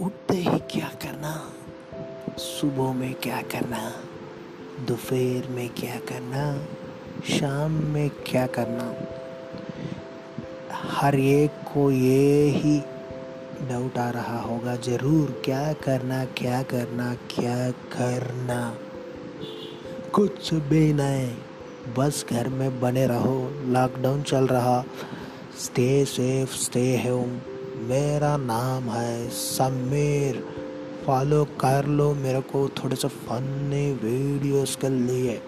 उठते ही क्या करना? सुबह में क्या करना? दोपहर में क्या करना? शाम में क्या करना? हर एक को ये ही डाउट आ रहा होगा, ज़रूर क्या करना क्या करना क्या करना? कुछ भी नहीं बस घर में बने रहो लॉकडाउन चल रहा स्टे सेफ़ स्टे होम मेरा नाम है समीर। फॉलो कर लो मेरे को थोड़े से फनी वीडियोस के लिए।